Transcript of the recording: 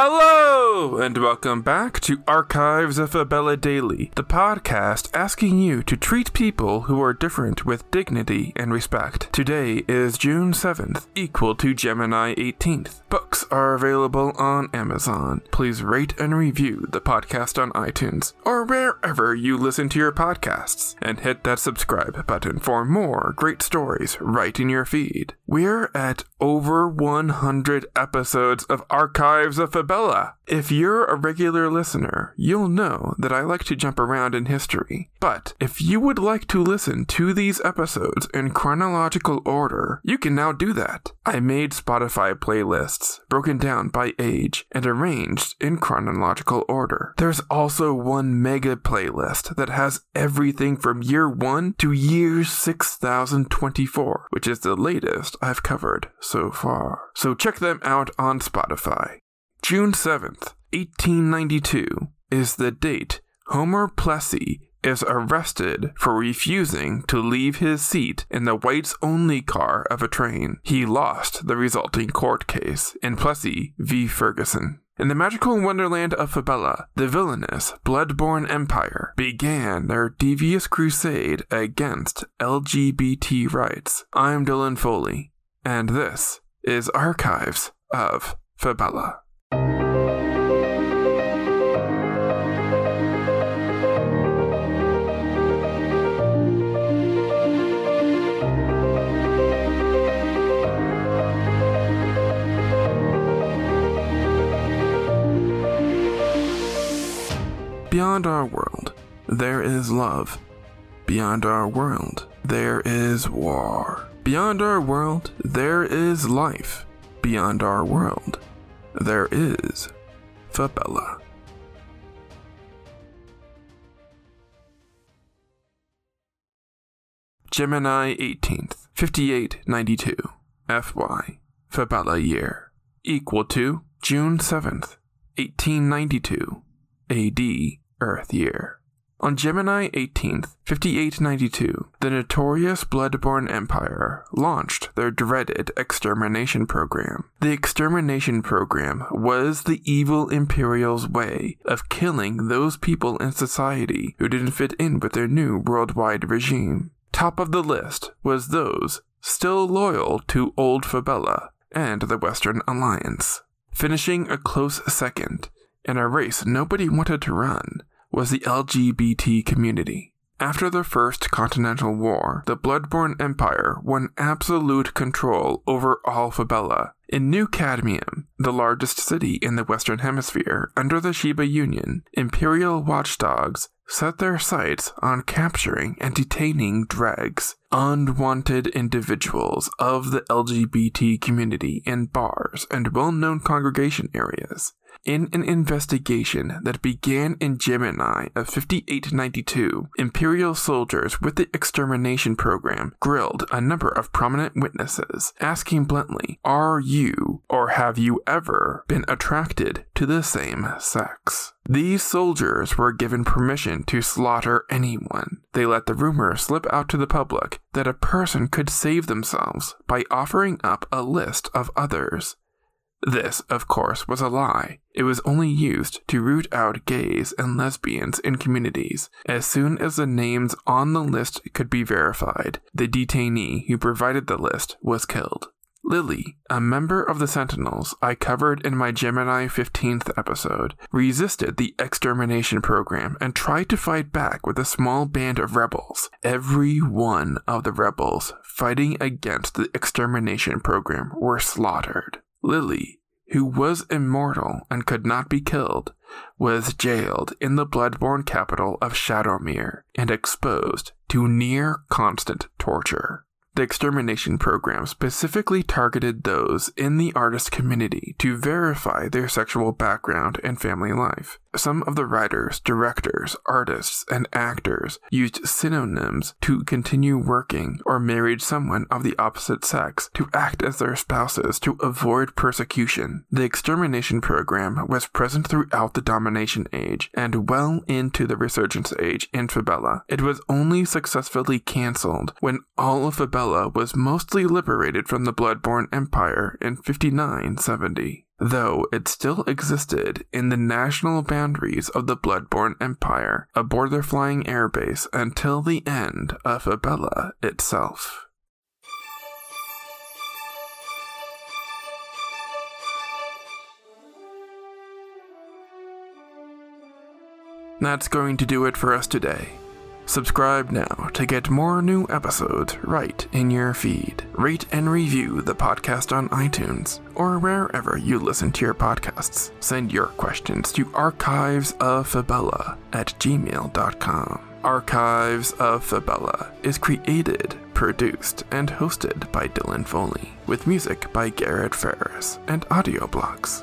Hello, and welcome back to Archives of Fabella Daily, the podcast asking you to treat people who are different with dignity and respect. Today is June 7th, equal to Gemini 18th. Books are available on Amazon. Please rate and review the podcast on iTunes or wherever you listen to your podcasts, and hit that subscribe button for more great stories right in your feed. We're at over 100 episodes of Archives of Fabella. If you're a regular listener, you'll know that I like to jump around in history. But if you would like to listen to these episodes in chronological order, you can now do that. I made Spotify playlists broken down by age and arranged in chronological order. There's also one mega playlist that has everything from year 1 to year 6024, which is the latest I've covered so far. So check them out on Spotify. June 7th, 1892 is the date Homer Plessy is arrested for refusing to leave his seat in the whites only car of a train. He lost the resulting court case in Plessy v. Ferguson. In the magical wonderland of Fabella, the villainous Bloodborne Empire began their devious crusade against LGBT rights. I'm Dylan Foley, and this is Archives of Fabella. Beyond our world, there is love. Beyond our world, there is war. Beyond our world, there is life. Beyond our world, there is Fabella. Gemini 18th, 5892, FY, Fabella year, equal to June 7th, 1892, AD, Earth year. On Gemini 18th, 5892, the notorious Bloodborne Empire launched their dreaded extermination program. The extermination program was the evil Imperial's way of killing those people in society who didn't fit in with their new worldwide regime. Top of the list was those still loyal to Old Fabella and the Western Alliance. Finishing a close second, in a race nobody wanted to run, was the LGBT community. After the First Continental War, the Bloodborne Empire won absolute control over all Fabella. In New Cadmium, the largest city in the Western Hemisphere under the Sheba Union, Imperial watchdogs set their sights on capturing and detaining dregs, unwanted individuals of the LGBT community in bars and well known congregation areas. In an investigation that began in Gemini of 5892, Imperial soldiers with the extermination program grilled a number of prominent witnesses, asking bluntly, Are you, or have you ever, been attracted to the same sex? These soldiers were given permission to slaughter anyone. They let the rumor slip out to the public that a person could save themselves by offering up a list of others. This, of course, was a lie. It was only used to root out gays and lesbians in communities. As soon as the names on the list could be verified, the detainee who provided the list was killed. Lily, a member of the Sentinels I covered in my Gemini 15th episode, resisted the extermination program and tried to fight back with a small band of rebels. Every one of the rebels fighting against the extermination program were slaughtered. Lily, who was immortal and could not be killed, was jailed in the bloodborne capital of Shadowmere and exposed to near constant torture. The extermination program specifically targeted those in the artist community to verify their sexual background and family life. Some of the writers, directors, artists, and actors used synonyms to continue working or married someone of the opposite sex to act as their spouses to avoid persecution. The extermination program was present throughout the domination age and well into the resurgence age in Fabella. It was only successfully cancelled when all of Fabella was mostly liberated from the Bloodborne Empire in 5970 though it still existed in the national boundaries of the Bloodborne Empire, a border flying airbase until the end of Fabella itself. That's going to do it for us today. Subscribe now to get more new episodes right in your feed. Rate and review the podcast on iTunes or wherever you listen to your podcasts. Send your questions to archivesofabella at gmail.com. Archives of Fabella is created, produced, and hosted by Dylan Foley, with music by Garrett Ferris and audio blocks